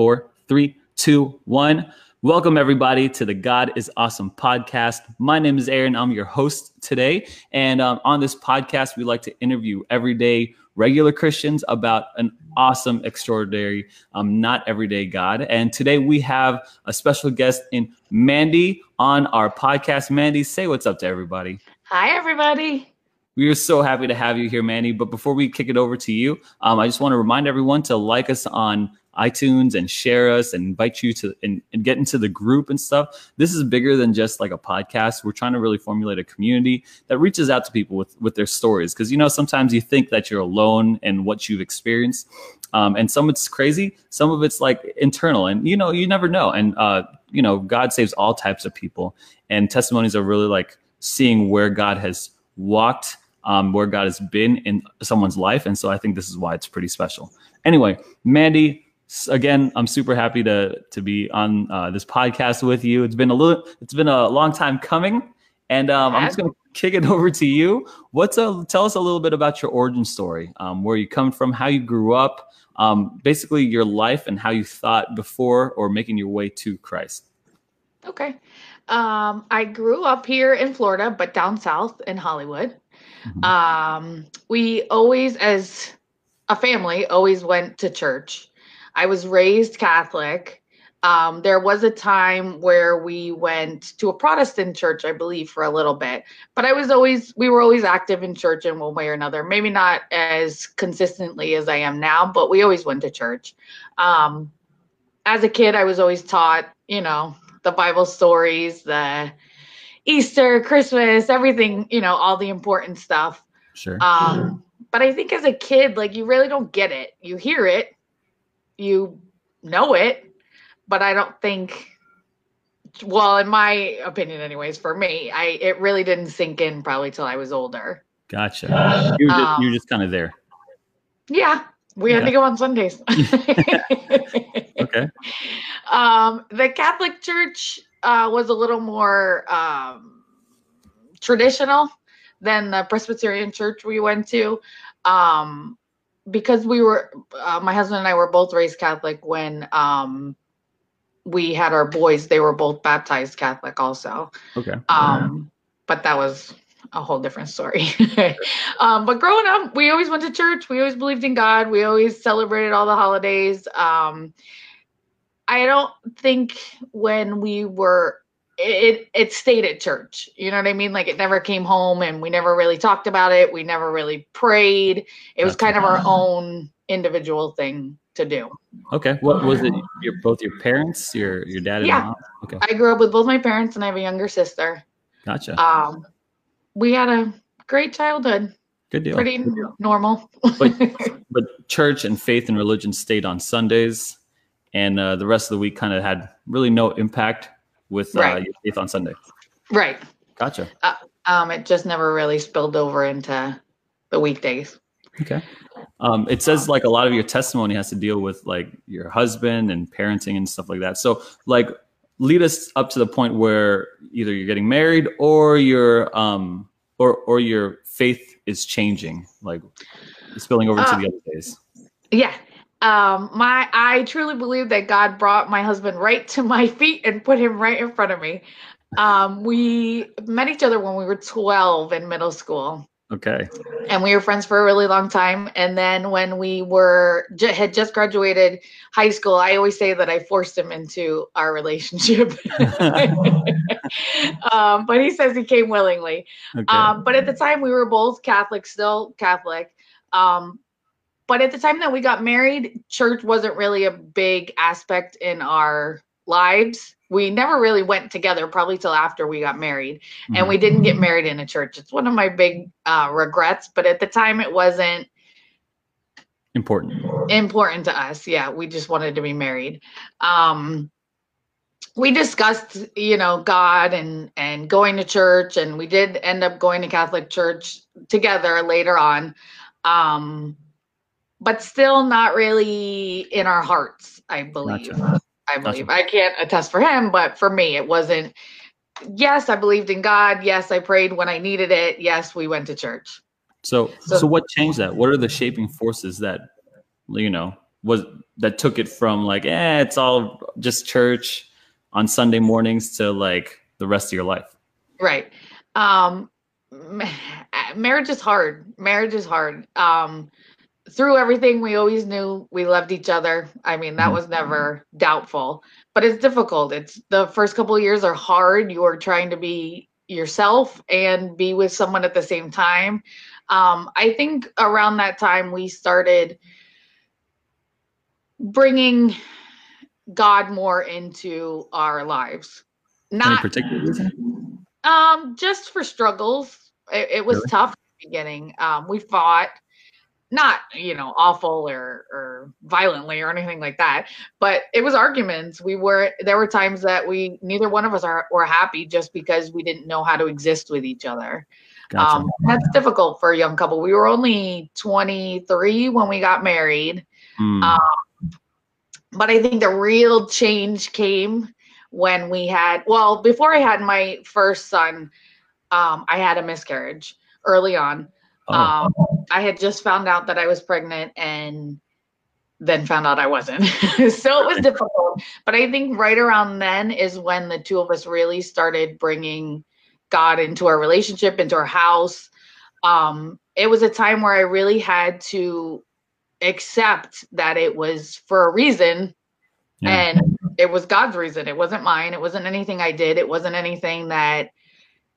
four, three, two, one. Welcome, everybody, to the God is Awesome podcast. My name is Aaron. I'm your host today. And um, on this podcast, we like to interview everyday, regular Christians about an awesome, extraordinary, um, not everyday God. And today we have a special guest in Mandy on our podcast. Mandy, say what's up to everybody. Hi, everybody. We are so happy to have you here, Mandy. But before we kick it over to you, um, I just want to remind everyone to like us on iTunes and share us and invite you to and, and, get into the group and stuff. This is bigger than just like a podcast. We're trying to really formulate a community that reaches out to people with with their stories because you know sometimes you think that you're alone in what you've experienced, um, and some it's crazy, some of it's like internal, and you know you never know. And uh, you know God saves all types of people, and testimonies are really like seeing where God has walked. Um, where God has been in someone's life. And so I think this is why it's pretty special. Anyway, Mandy, again, I'm super happy to to be on uh, this podcast with you. It's been a little, it's been a long time coming, and um, I'm just going to kick it over to you. What's a tell us a little bit about your origin story, um, where you come from, how you grew up, um, basically your life and how you thought before or making your way to Christ. Okay, um, I grew up here in Florida, but down south in Hollywood. Mm-hmm. Um, we always, as a family, always went to church. I was raised Catholic. Um, there was a time where we went to a Protestant church, I believe, for a little bit. But I was always, we were always active in church in one way or another. Maybe not as consistently as I am now, but we always went to church. Um, as a kid, I was always taught, you know, the Bible stories, the Easter, Christmas, everything, you know, all the important stuff. Sure. Um, but I think as a kid, like you really don't get it. You hear it, you know it, but I don't think well, in my opinion anyways, for me, I it really didn't sink in probably till I was older. Gotcha. You were just, um, just kind of there. Yeah. We had to go on Sundays. okay. Um, the Catholic Church uh, was a little more um, traditional than the Presbyterian Church we went to. Um, because we were uh, my husband and I were both raised Catholic when um we had our boys they were both baptized Catholic also. Okay. Um but that was a whole different story. um but growing up we always went to church, we always believed in God, we always celebrated all the holidays. Um I don't think when we were it it stayed at church. You know what I mean? Like it never came home and we never really talked about it. We never really prayed. It was kind of our own individual thing to do. Okay. What was it? Your both your parents, your your dad and yeah. mom? Okay. I grew up with both my parents and I have a younger sister. Gotcha. Um we had a great childhood. Good deal. Pretty Good deal. normal. but but church and faith and religion stayed on Sundays and uh, the rest of the week kind of had really no impact with uh, right. your faith on Sunday. Right. Gotcha. Uh, um, it just never really spilled over into the weekdays. Okay. Um, it says like a lot of your testimony has to deal with like your husband and parenting and stuff like that. So like lead us up to the point where either you're getting married or your um or or your faith is changing, like spilling over uh, to the other days. Yeah um my i truly believe that god brought my husband right to my feet and put him right in front of me. Um we met each other when we were 12 in middle school. Okay. And we were friends for a really long time. And then when we were had just graduated high school i always say that i forced him into our relationship. Um, but he says he came willingly. Okay. um, but at the time we were both catholic still catholic. Um, but at the time that we got married, church wasn't really a big aspect in our lives. We never really went together, probably till after we got married, mm-hmm. and we didn't get married in a church. It's one of my big uh, regrets, but at the time it wasn't important important to us. Yeah, we just wanted to be married. Um, we discussed, you know, God and and going to church, and we did end up going to Catholic church together later on. Um, but still not really in our hearts, I believe. Gotcha. I believe. Gotcha. I can't attest for him, but for me, it wasn't. Yes, I believed in God. Yes, I prayed when I needed it. Yes, we went to church. So, so, so what changed that? What are the shaping forces that, you know, was that took it from like eh it's all just church on sunday mornings to like the rest of your life right um marriage is hard marriage is hard um through everything we always knew we loved each other. I mean that mm-hmm. was never doubtful but it's difficult. It's the first couple of years are hard. You're trying to be yourself and be with someone at the same time. Um, i think around that time we started bringing god more into our lives. Not Any particular reason? Um just for struggles. It, it was really? tough beginning. Um we fought not you know awful or or violently or anything like that but it was arguments. We were there were times that we neither one of us are were happy just because we didn't know how to exist with each other. Gotcha. um, that's difficult for a young couple. We were only 23 when we got married. Mm. um, but i think the real change came when we had well before i had my first son um, i had a miscarriage early on Oh. Um, I had just found out that I was pregnant and then found out I wasn't. so it was difficult. But I think right around then is when the two of us really started bringing God into our relationship, into our house. Um, it was a time where I really had to accept that it was for a reason yeah. and it was God's reason. It wasn't mine. It wasn't anything I did. It wasn't anything that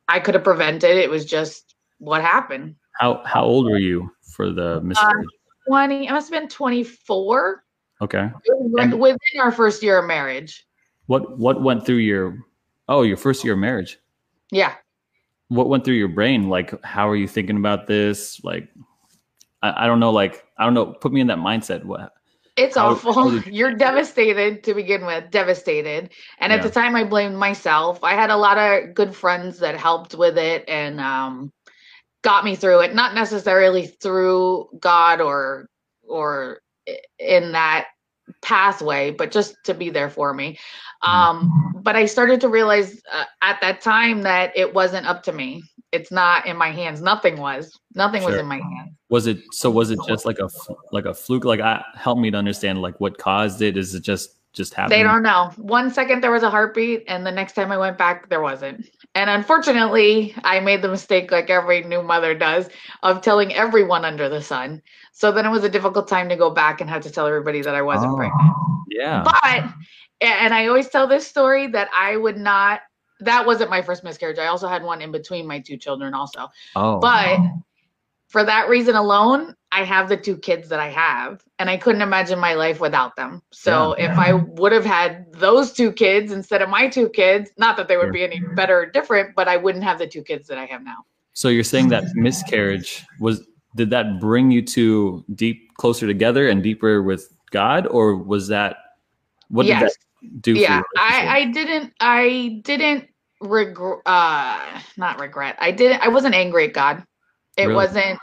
I could have prevented. It was just what happened. How how old were you for the miscarriage? Uh, Twenty. I must have been twenty four. Okay. Within our first year of marriage. What what went through your oh your first year of marriage? Yeah. What went through your brain? Like, how are you thinking about this? Like, I, I don't know. Like, I don't know. Put me in that mindset. What? It's how, awful. How You're devastated to begin with, devastated. And yeah. at the time, I blamed myself. I had a lot of good friends that helped with it, and um, got me through it not necessarily through god or or in that pathway but just to be there for me. Um mm-hmm. but i started to realize uh, at that time that it wasn't up to me. It's not in my hands. Nothing was. Nothing sure. was in my hands. Was it so was it just like a like a fluke? Like I, help me to understand like what caused it? Is it just just happened they don't know one second there was a heartbeat and the next time i went back there wasn't and unfortunately, I made the mistake, like every new mother does, of telling everyone under the sun. So then it was a difficult time to go back and have to tell everybody that I wasn't oh, pregnant. Yeah. But, and I always tell this story that I would not, that wasn't my first miscarriage. I also had one in between my two children, also. Oh. But for that reason alone, I have the two kids that I have, and I couldn't imagine my life without them. So yeah. if I would have had those two kids instead of my two kids, not that they would be any better or different, but I wouldn't have the two kids that I have now. So you're saying that miscarriage was did that bring you to deep closer together and deeper with God, or was that what yes. did that do? Yeah, I, I didn't. I didn't regret. Uh, not regret. I didn't. I wasn't angry at God. It really? wasn't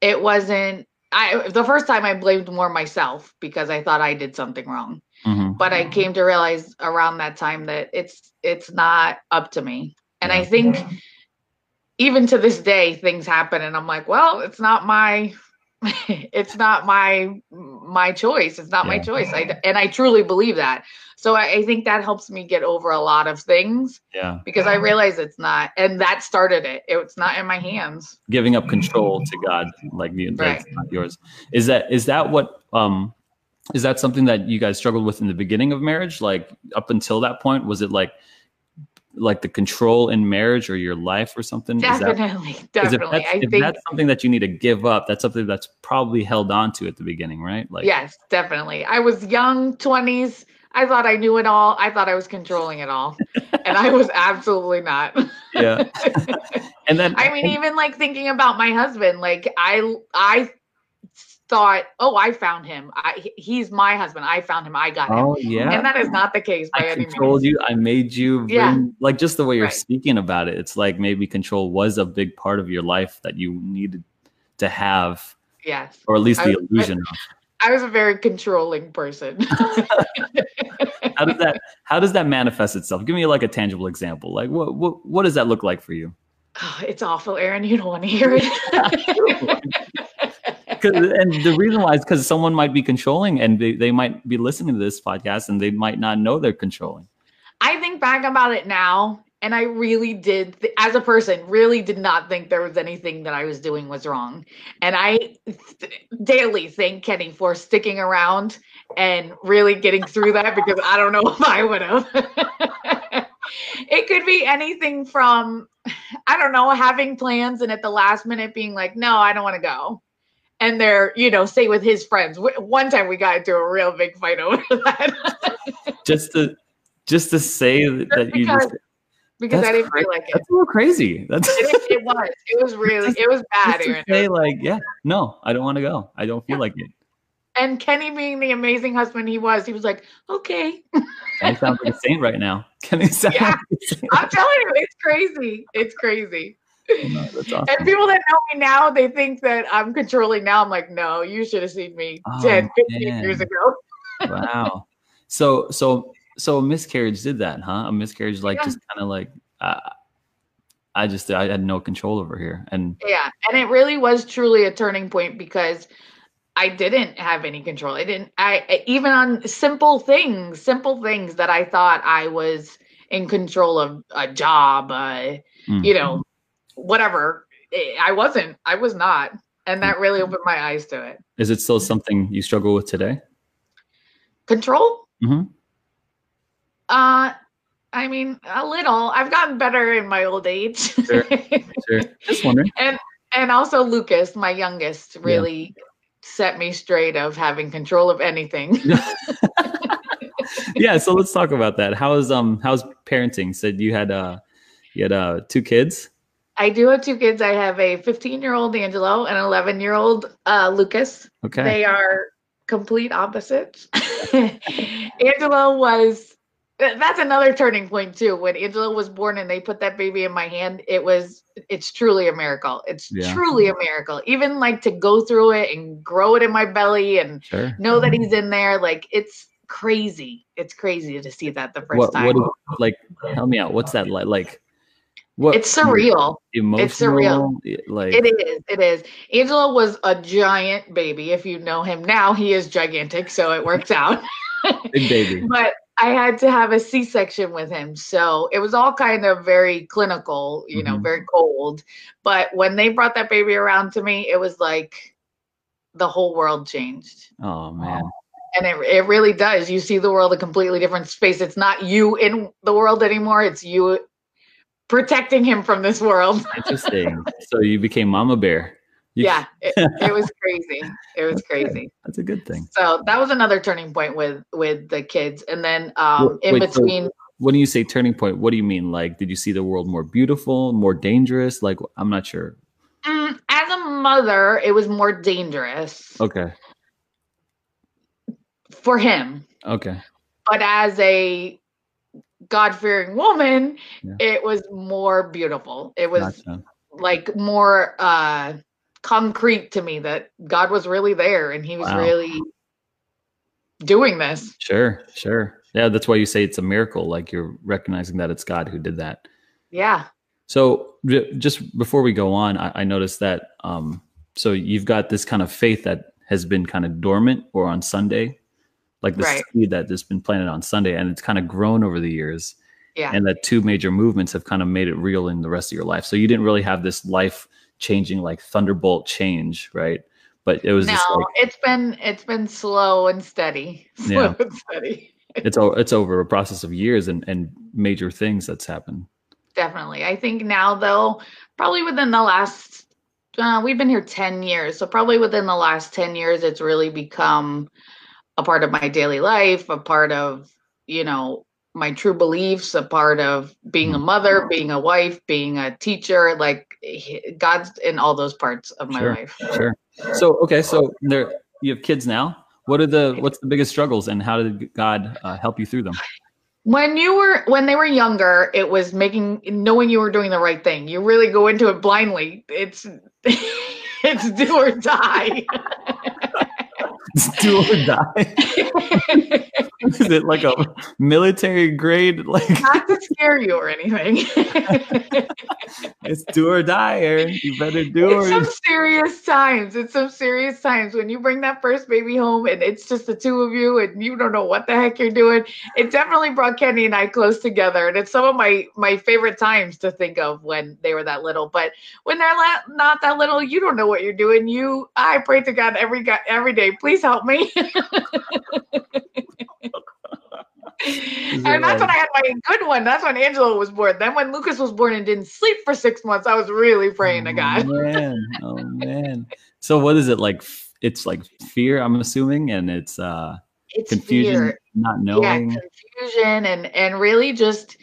it wasn't I the first time I blamed more myself because I thought I did something wrong. Mm-hmm. But I came to realize around that time that it's it's not up to me. And I think even to this day things happen and I'm like, well, it's not my it's not my my choice. It's not yeah. my choice. I, and I truly believe that. So I, I, think that helps me get over a lot of things. Yeah. Because I realize it's not, and that started it. It's not in my hands. Giving up control to God, like the right. not yours. Is that is that what um is that something that you guys struggled with in the beginning of marriage? Like up until that point, was it like like the control in marriage or your life or something? Definitely, that, definitely. If, that's, if think, that's something that you need to give up, that's something that's probably held on to at the beginning, right? Like yes, definitely. I was young, twenties. I thought I knew it all. I thought I was controlling it all, and I was absolutely not. yeah. and then I mean, even like thinking about my husband, like I I thought, oh, I found him. I, he's my husband. I found him. I got him. Oh yeah, and that is not the case by I any controlled means. you. I made you. Yeah. Bring, like just the way you're right. speaking about it, it's like maybe control was a big part of your life that you needed to have. Yes, or at least the I, illusion I, of. I was a very controlling person. how does that How does that manifest itself? Give me like a tangible example. Like what what what does that look like for you? Oh, it's awful, Aaron. You don't want to hear it. and the reason why is because someone might be controlling and they, they might be listening to this podcast and they might not know they're controlling. I think back about it now, and I really did, th- as a person, really did not think there was anything that I was doing was wrong. And I th- daily thank Kenny for sticking around and really getting through that because I don't know if I would have. it could be anything from, I don't know, having plans and at the last minute being like, no, I don't want to go. And they're, you know, say with his friends. One time we got into a real big fight over that. just to just to say that, that you just because I didn't cra- feel like it. That's a little crazy. That's it, it was. It was really. It was bad. To say like, yeah, no, I don't want to go. I don't feel yeah. like it. And Kenny, being the amazing husband he was, he was like, okay. Kenny sounds like a saint right now. Kenny sounds. Yeah, like I'm telling you, it's crazy. It's crazy. No, awesome. And people that know me now, they think that I'm controlling now. I'm like, no, you should have seen me oh, 10, 15 man. years ago. wow. So, so so a miscarriage did that, huh? A miscarriage, like, yeah. just kind of like, uh, I just, I had no control over here. And yeah, and it really was truly a turning point because I didn't have any control. I didn't, I, even on simple things, simple things that I thought I was in control of a job, uh, mm-hmm. you know, whatever. Eh, I wasn't, I was not. And that really opened my eyes to it. Is it still something you struggle with today? Control? Mm-hmm. Uh, I mean, a little. I've gotten better in my old age. sure, sure. Just wondering. And and also Lucas, my youngest, really yeah. set me straight of having control of anything. yeah, so let's talk about that. How's um how's parenting? Said you had uh you had uh two kids. I do have two kids. I have a 15 year old Angelo and 11 year old uh, Lucas. Okay. They are complete opposites. Angelo was that's another turning point too. When Angelo was born and they put that baby in my hand, it was it's truly a miracle. It's yeah. truly a miracle. Even like to go through it and grow it in my belly and sure. know that he's in there, like it's crazy. It's crazy to see that the first what, time. What is, like help me out. What's that like? Like what it's surreal. Emotional, it's surreal. Eh, like it is. It is. Angelo was a giant baby. If you know him now, he is gigantic, so it works out. Big baby. but I had to have a C section with him. So it was all kind of very clinical, you know, mm-hmm. very cold. But when they brought that baby around to me, it was like the whole world changed. Oh, man. And it, it really does. You see the world a completely different space. It's not you in the world anymore, it's you protecting him from this world. Interesting. so you became Mama Bear yeah, it, it, was crazy. It was crazy. That's a good thing. So that was another turning point with with the kids, and then um, in between. So when you say turning point, what do you mean? Like, did you see the world more beautiful, more dangerous? Like, I'm not sure. Mm, as a mother, it was more dangerous. Okay. For him. Okay. But as a God fearing woman, yeah. it was more beautiful. It was gotcha. like more uh concrete to me that God was really there and he was wow. really doing this. Sure, sure. Yeah, that's why you say it's a miracle. Like you're recognizing that it's God who did that. Yeah. So just before we go on, I, I noticed that um, so you've got this kind of faith that has been kind of dormant or on Sunday, like the right. seed that has been planted on Sunday, and it's kind of grown over the years. Yeah. And that two major movements have kind of made it real in the rest of your life. So you didn't really have this life changing like thunderbolt change, right? But it was no, like, it's been it's been slow and steady, slow yeah. and steady. it's over. It's over a process of years and and major things that's happened. Definitely, I think now though, probably within the last uh, we've been here 10 years so probably within the last 10 years it's really become a part of my daily life a part of you know my true beliefs, a part of being a mm-hmm. mother, being a wife, being a teacher, like God's in all those parts of my sure, life. Sure. So okay, so there you have kids now. What are the what's the biggest struggles, and how did God uh, help you through them? When you were when they were younger, it was making knowing you were doing the right thing. You really go into it blindly. It's it's do or die. it's do or die. Is it like a military grade? Like not to scare you or anything. it's do or die, Aaron. You better do it's it. some serious times. It's some serious times when you bring that first baby home and it's just the two of you and you don't know what the heck you're doing. It definitely brought Kenny and I close together, and it's some of my my favorite times to think of when they were that little. But when they're la- not that little, you don't know what you're doing. You, I pray to God every every day. Please help me. and that's when I had my good one. That's when Angelo was born. Then when Lucas was born and didn't sleep for six months, I was really praying oh, to God. man. Oh man. So what is it like? It's like fear, I'm assuming, and it's uh it's confusion, fear. not knowing. Yeah, confusion and and really just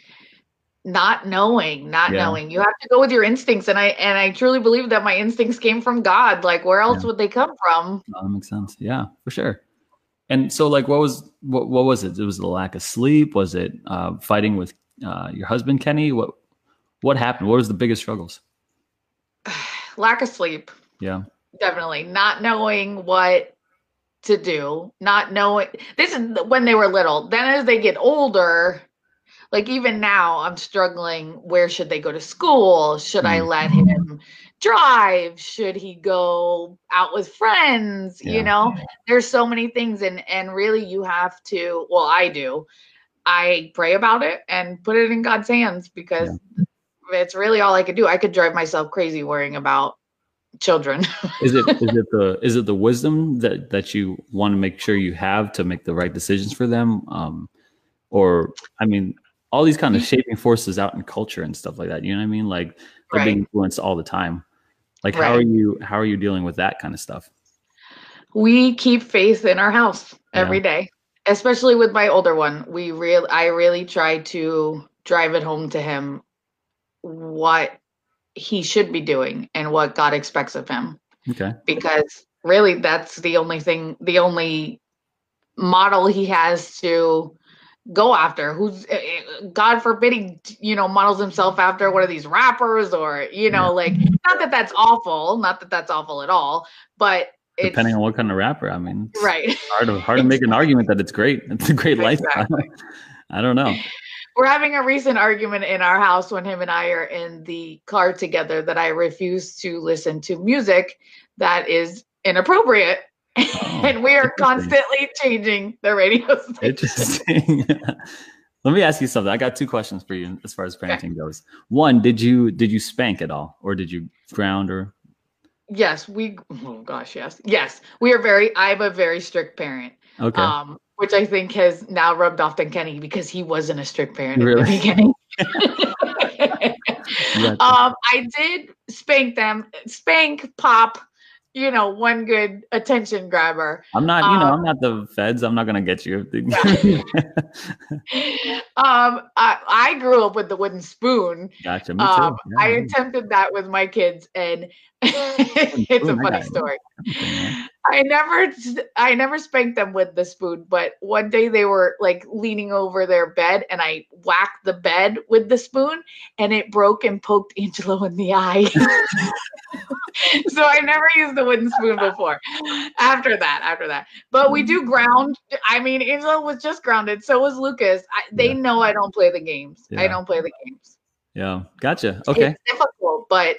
not knowing, not Yeah. knowing. You have to go with your instincts. And I and I truly believe that my instincts came from God. Like where else Yeah. would they come from? That makes sense. Yeah, for sure. And so, like, what was what what was it? It was the lack of sleep. Was it uh, fighting with uh, your husband, Kenny? What what happened? What was the biggest struggles? Lack of sleep. Yeah, definitely not knowing what to do not knowing this is when they were little then as they get older like even now i'm struggling where should they go to school? Should i let him drive? Should he go out with friends? Yeah. you know there's so many things and and really you have to well i do. I pray about it and put it in god's hands because it's really all i could do. I could drive myself crazy worrying about children. Is it is it the is it the wisdom that that you want to make sure you have to make the right decisions for them? Um, or I mean, all these kind of mm-hmm. shaping forces out in culture and stuff like that. You know what I mean? Like they're being influenced all the time. Like how are you how are you dealing with that kind of stuff? we keep faith in our house every day, especially with my older one we real i really try to drive it home to him what he should be doing and what god expects of him Okay. because really that's the only thing the only model he has to go after who's eh, eh, god forbidding you know models himself after one of these rappers or you know like not that that's awful not that that's awful at all but it's Depending on what kind of rapper. I mean, it's right hard to hard to make an argument that it's great. It's a great lifestyle. I don't know. We're having a recent argument in our house when him and I are in the car together that I refuse to listen to music that is inappropriate. Oh, and we are constantly changing the radio station. Interesting. Let me ask you something. I got two questions for you as far as parenting goes. One, did you did you spank at all, or did you ground or? Yes, we oh gosh, yes. Yes. We are very I have a very strict parent. Okay. Um, which I think has now rubbed off on Kenny because he wasn't a strict parent Really? at the beginning. Um, I did spank them, spank pop, you know, one good attention grabber. I'm not, you know, um, I'm not the feds. I'm not gonna get you. um, I, I grew up with the wooden spoon. gotcha. Me too. Um, I attempted that with my kids, and it's a funny story. I never, I never spanked them with the spoon, but one day they were like leaning over their bed, and I whacked the bed with the spoon, and it broke and poked Angelo in the eye. so I never used the wooden spoon before. After that, after that, but we do mm. ground. I mean, Angelo was just grounded. So was Lucas. I, they Yeah. know I don't play the games. I don't play the games Yeah. Gotcha. Okay. it's difficult, but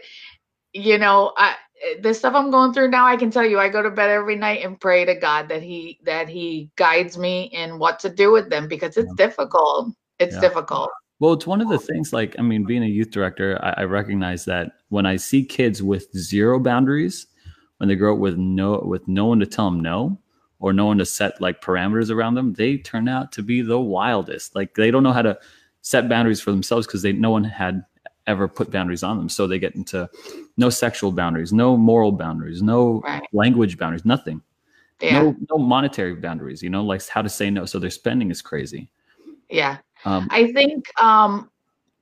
you know, I the stuff I'm going through now, I can tell you, I go to bed every night and pray to God that He that He guides me in what to do with them because it's difficult. It's Yeah. difficult. Well, it's one of the things. Like, I mean, being a youth director, I, I recognize that when I see kids with zero boundaries, when they grow up with no with no one to tell them no, or no one to set like parameters around them, they turn out to be the wildest. Like, they don't know how to set boundaries for themselves because they no one had ever put boundaries on them. So they get into no sexual boundaries, no moral boundaries, no Right. language boundaries, nothing. Yeah, No no monetary boundaries. You know, like how to say no. So their spending is crazy. yeah. Um, I think, um,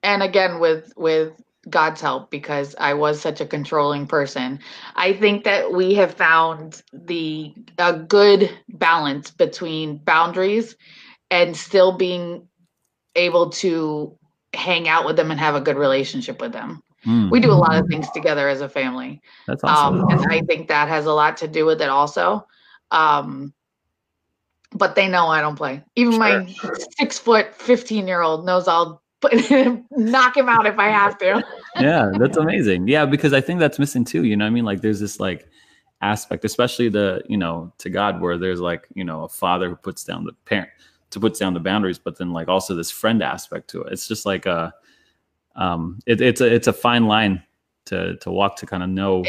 and again with with God's help, because I was such a controlling person, I think that we have found the a good balance between boundaries and still being able to hang out with them and have a good relationship with them. mm, We do a lot of things together as a family, that's awesome. um, and I think that has a lot to do with it also. Um, but they know I don't play. Even sure, my sure. six foot, 15 year old knows I'll put, knock him out if I have to. yeah, that's amazing. Yeah, because I think that's missing too. You know what I mean? Like there's this like aspect, especially the, you know, to God where there's like, you know, a father who puts down the parent to puts down the boundaries, but then like also this friend aspect to it. It's just like a um it, it's a it's a fine line to to walk to kind of know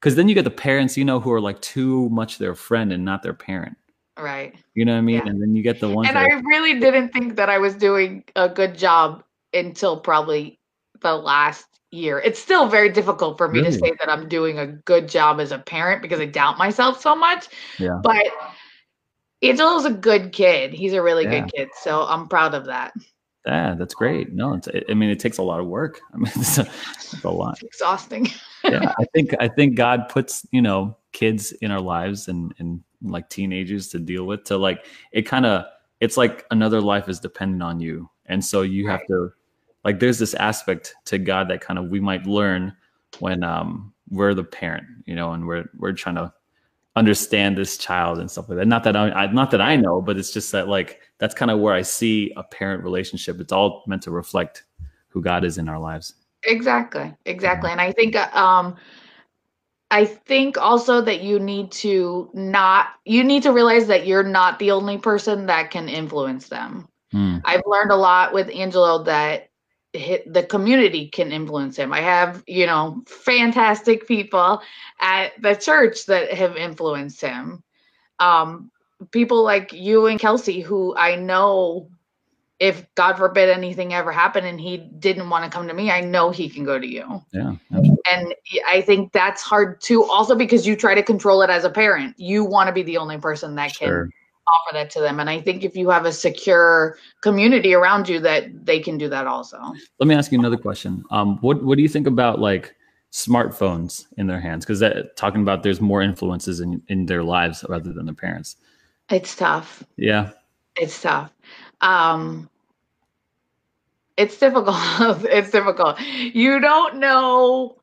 because then you get the parents, you know, who are like too much their friend and not their parent. Right. You know what I mean? Yeah. And then you get the ones. And I really didn't think that I was doing a good job until probably the last year. It's still very difficult for me really? to say that I'm doing a good job as a parent because I doubt myself so much. Yeah. But Angelo's a good kid. He's a really yeah. good kid. So I'm proud of that. Yeah, that's great. No, it's, I mean, it takes a lot of work. I mean, it's a, it's a lot. It's exhausting. yeah, I think I think God puts you know kids in our lives and and like teenagers to deal with to like it kind of it's like another life is dependent on you. And so you right. have to like there's this aspect to god that kind of we might learn when um we're the parent you know and we're we're trying to understand this child and stuff like that. Not that i not that i know but it's just that like that's kind of where i see a parent relationship. It's all meant to reflect who god is in our lives. Exactly exactly. And i think um I think also that you need to not you need to realize that you're not the only person that can influence them. Mm. I've learned a lot with Angelo that the community can influence him. I have, you know, fantastic people at the church that have influenced him. Um, people like you and Kelsey, who I know if God forbid anything ever happened and he didn't want to come to me, I know he can go to you. Yeah. Absolutely. And I think that's hard too, also because you try to control it as a parent. You want to be the only person that sure. can offer that to them. And I think if you have a secure community around you that they can do that also. Let me ask you another question. Um, what what do you think about like smartphones in their hands? Because talking about there's more influences in, in their lives rather than their parents. It's tough. Yeah. It's tough. Um, it's difficult. it's difficult. You don't know.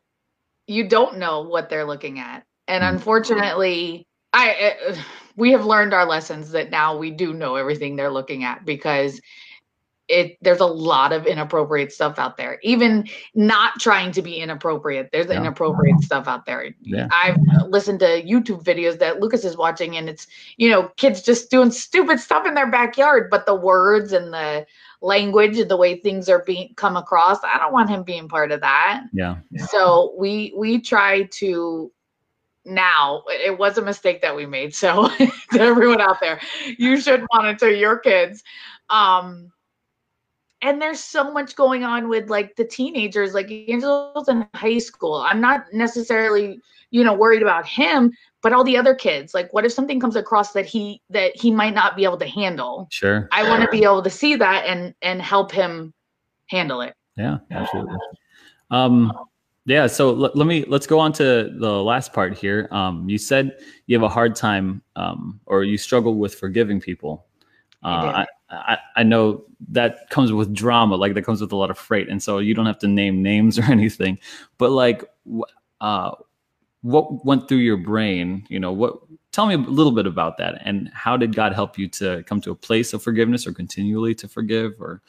You don't know what they're looking at, and mm. unfortunately, I uh, we have learned our lessons that now we do know everything they're looking at because it there's a lot of inappropriate stuff out there even not trying to be inappropriate there's yeah. inappropriate stuff out there yeah. i've listened to youtube videos that lucas is watching and it's you know kids just doing stupid stuff in their backyard but the words and the language the way things are being come across i don't want him being part of that yeah, yeah. so we we try to now it was a mistake that we made so to everyone out there you should monitor your kids um and there's so much going on with like the teenagers like angelo's in high school. I'm not necessarily you know worried about him but all the other kids like what if something comes across that he that he might not be able to handle? Sure i want to be able to see that and and help him handle it. Yeah absolutely. Um yeah so l- let me let's go on to the last part here. Um you said you have a hard time um or you struggle with forgiving people. Uh, I, I know that comes with drama, like that comes with a lot of freight, and so you don't have to name names or anything. But like, uh, what went through your brain? You know, what? Tell me a little bit about that, and how did God help you to come to a place of forgiveness, or continually to forgive, or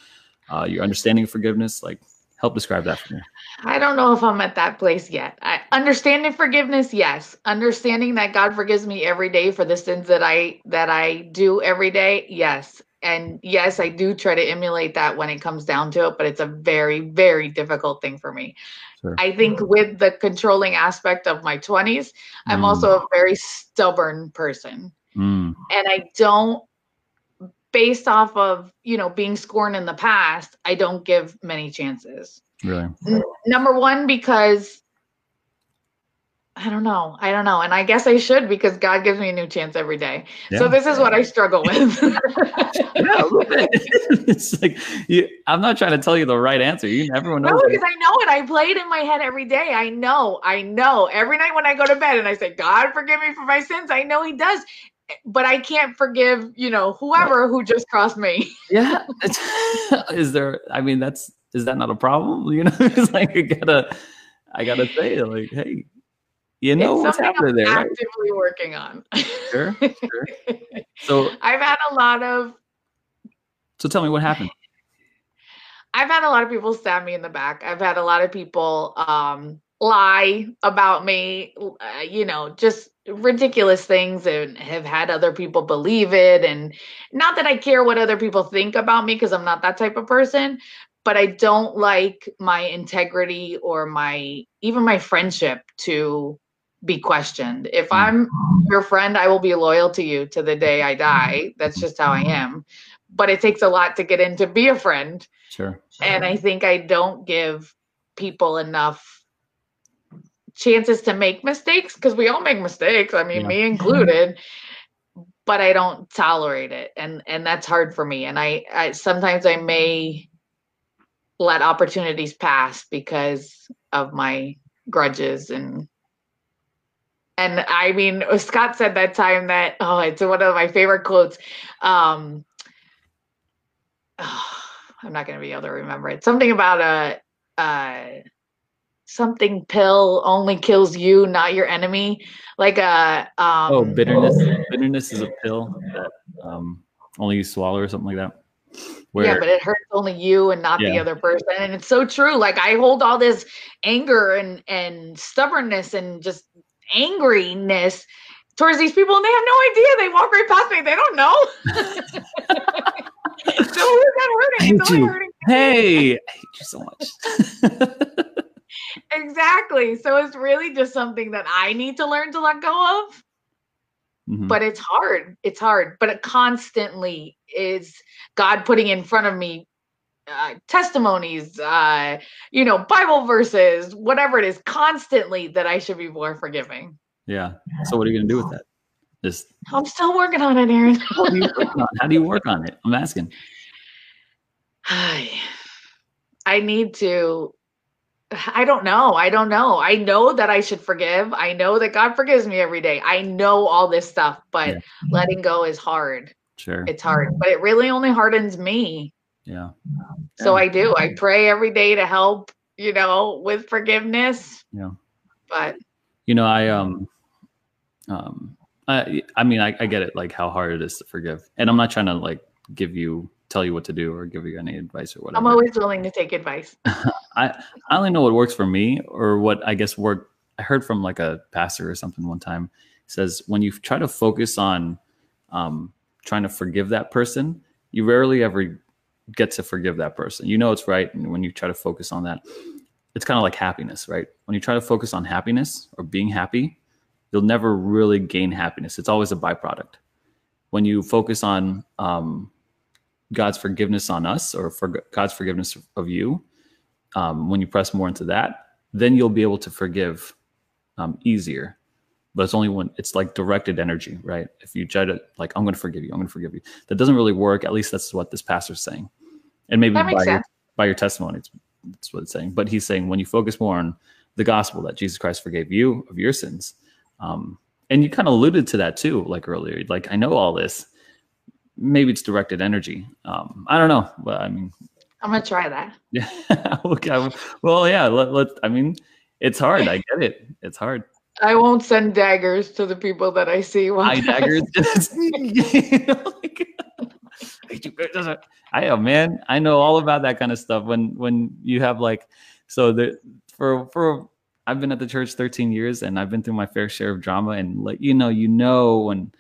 uh, your understanding of forgiveness? Like, help describe that for me. I don't know if I'm at that place yet. I understanding forgiveness, yes. Understanding that God forgives me every day for the sins that I that I do every day, yes and yes, I do try to emulate that when it comes down to it, but it's a very, very difficult thing for me. Sure. I think with the controlling aspect of my 20s, mm. I'm also a very stubborn person. Mm. And I don't, based off of, you know, being scorned in the past, I don't give many chances. Really? N- number one, because I don't know. I don't know. And I guess I should because God gives me a new chance every day. Yeah. So this is what I struggle with. yeah, it's like you, I'm not trying to tell you the right answer. You everyone knows. No, because I know it. I play it in my head every day. I know. I know. Every night when I go to bed and I say, God forgive me for my sins, I know he does. But I can't forgive, you know, whoever who just crossed me. yeah. is there I mean, that's is that not a problem? You know, it's like I gotta I gotta say, like, hey, you know it's what's happening I'm there, right? actively working on. Sure, sure. So, I've had a lot of so tell me what happened. I've had a lot of people stab me in the back. I've had a lot of people um, lie about me, uh, you know, just ridiculous things and have had other people believe it. And not that I care what other people think about me because I'm not that type of person, but I don't like my integrity or my even my friendship to be questioned. If I'm your friend, I will be loyal to you to the day I die. That's just how I am. But it takes a lot to get in to be a friend. Sure. And I think I don't give people enough chances to make mistakes because we all make mistakes. I mean, Yeah. me included. But I don't tolerate it, and and that's hard for me. And I, I sometimes I may let opportunities pass because of my grudges and and I mean Scott said that time that oh it's one of my favorite quotes. Um I'm not gonna be able to remember it. Something about a uh something pill only kills you, not your enemy. Like a um Oh, bitterness. Bitterness is a pill that um, only you swallow or something like that. Where yeah, but it hurts only you and not the other person. And it's so true. Like I hold all this anger and and stubbornness and just angriness towards these people, and they have no idea. They walk right past me. They don't know. so who's that I hurting? It's only you. hurting hey, I hate you so much. exactly. So it's really just something that I need to learn to let go of. Mhm. but it's hard it's hard but it constantly is god putting in front of me uh, testimonies uh you know bible verses whatever it is constantly that i should be more forgiving yeah. So what are you gonna do with that? Just i'm still working on it aaron how do on, how do you work on it? I'm asking. I need to i don't know i don't know i know that i should forgive i know that god forgives me every day i know all this stuff but Yeah. letting go is hard Sure. it's hard but it really only hardens me Yeah. So Yeah. I do. I pray every day to help, you know, with forgiveness. Yeah. But You know, I um um I I mean I, I get it like how hard it is to forgive. And I'm not trying to like give you tell you what to do or give you any advice or whatever. I'm always willing to take advice. I I only know what works for me or what I guess worked. I heard from like a pastor or something one time. He says when you try to focus on um, trying to forgive that person, you rarely ever get to forgive that person. You know it's right, and when you try to focus on that, it's kind of like happiness, right? When you try to focus on happiness or being happy, you'll never really gain happiness. It's always a byproduct. When you focus on um, God's forgiveness on us or for God's forgiveness of you, um, when you press more into that, then you'll be able to forgive um, easier. But it's only when it's like directed energy, right? If you try to like, I'm going to forgive you, I'm going to forgive you, that doesn't really work. At least that's what this pastor's saying, and maybe by your, by your testimony, it's, that's what it's saying. But he's saying when you focus more on the gospel that Jesus Christ forgave you of your sins, um, and you kind of alluded to that too, like earlier. Like I know all this, maybe it's directed energy. Um, I don't know, but I mean, I'm gonna try that. yeah. okay. Well, yeah. Let, let. I mean, it's hard. I get it. It's hard. I won't send daggers to the people that I see. Eye daggers. you know, like- I know, man. I know all about that kind of stuff. When when you have like, so the for for I've been at the church 13 years and I've been through my fair share of drama and like you know you know when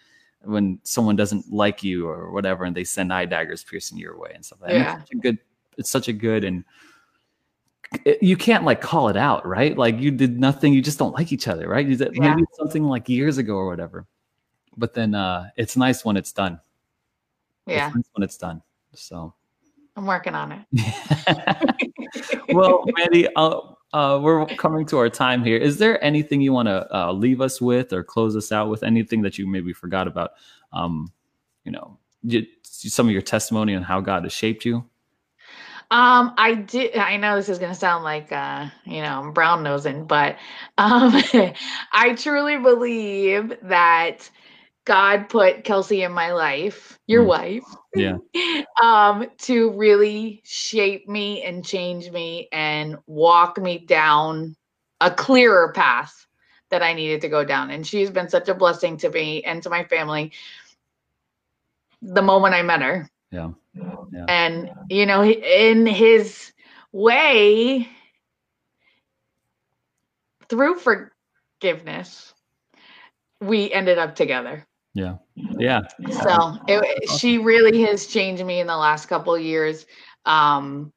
when someone doesn't like you or whatever and they send eye daggers piercing your way and stuff. like that. Yeah. It's such a good. It's such a good and it- you can't like call it out, right? Like you did nothing. You just don't like each other, right? You did, Yeah. Maybe something like years ago or whatever. But then uh, it's nice when it's done. Yeah, It's nice when it's done. So, I'm working on it. well, Mandy, uh, uh, we're coming to our time here. Is there anything you want to uh, leave us with or close us out with? Anything that you maybe forgot about? Um, you know, you, some of your testimony on how God has shaped you. Um, I did. I know this is gonna sound like uh, you know, I'm brown nosing, but um, I truly believe that God put Kelsey in my life, your Mm. wife, Yeah. um, to really shape me and change me and walk me down a clearer path that I needed to go down. And she's been such a blessing to me and to my family the moment I met her. Yeah. yeah. And, you know, in his way, through forgiveness, we ended up together. Yeah. Yeah. So it, she really has changed me in the last couple years. Um,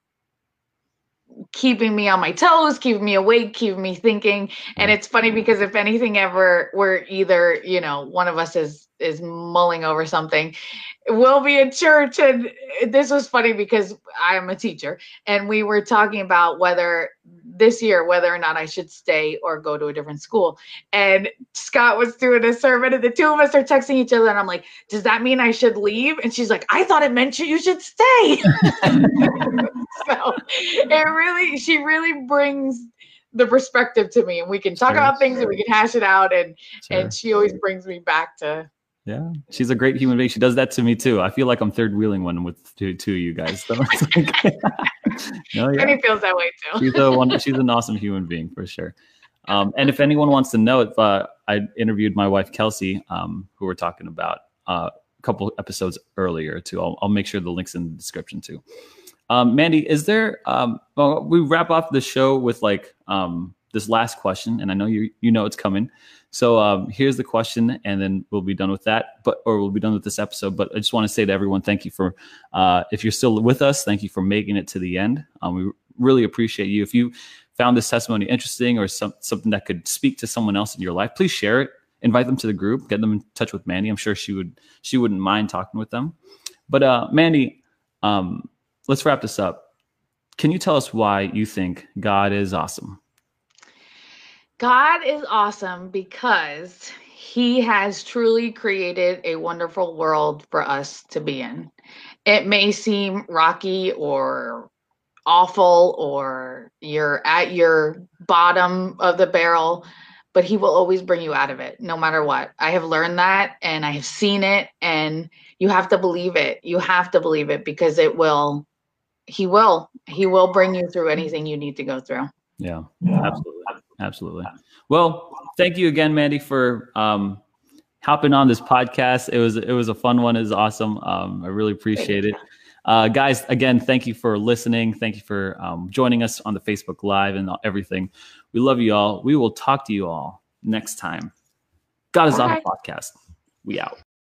keeping me on my toes, keeping me awake, keeping me thinking. And it's funny because if anything ever we're either, you know, one of us is is mulling over something, we'll be in church and this was funny because I'm a teacher and we were talking about whether this year whether or not I should stay or go to a different school. And Scott was doing a sermon and the two of us are texting each other and I'm like, "Does that mean I should leave?" And she's like, "I thought it meant you should stay." so it really she really brings the perspective to me and we can talk sure. about things and we can hash it out and sure. and she always brings me back to yeah, she's a great human being. She does that to me too. I feel like I'm third wheeling one with two, two of you guys. So it's like, no, yeah. feels that way too. she's a one. She's an awesome human being for sure. Um, and if anyone wants to know, if uh, I interviewed my wife Kelsey, um, who we're talking about uh, a couple episodes earlier too, I'll, I'll, make sure the links in the description too. Um, Mandy, is there? Um, well, we wrap off the show with like um, this last question, and I know you you know it's coming. So um, here's the question, and then we'll be done with that. But or we'll be done with this episode. But I just want to say to everyone, thank you for uh, if you're still with us, thank you for making it to the end. Um, we really appreciate you. If you found this testimony interesting or some, something that could speak to someone else in your life, please share it. Invite them to the group. Get them in touch with Mandy. I'm sure she would she wouldn't mind talking with them. But uh, Mandy, um, let's wrap this up. Can you tell us why you think God is awesome? God is awesome because he has truly created a wonderful world for us to be in. It may seem rocky or awful or you're at your bottom of the barrel, but he will always bring you out of it no matter what. I have learned that and I have seen it and you have to believe it. You have to believe it because it will he will. He will bring you through anything you need to go through. Yeah, absolutely. Absolutely. Well, thank you again, Mandy, for um, hopping on this podcast. It was it was a fun one. It was awesome. Um, I really appreciate it. Uh, guys, again, thank you for listening. Thank you for um, joining us on the Facebook Live and everything. We love you all. We will talk to you all next time. God is on the podcast. We out.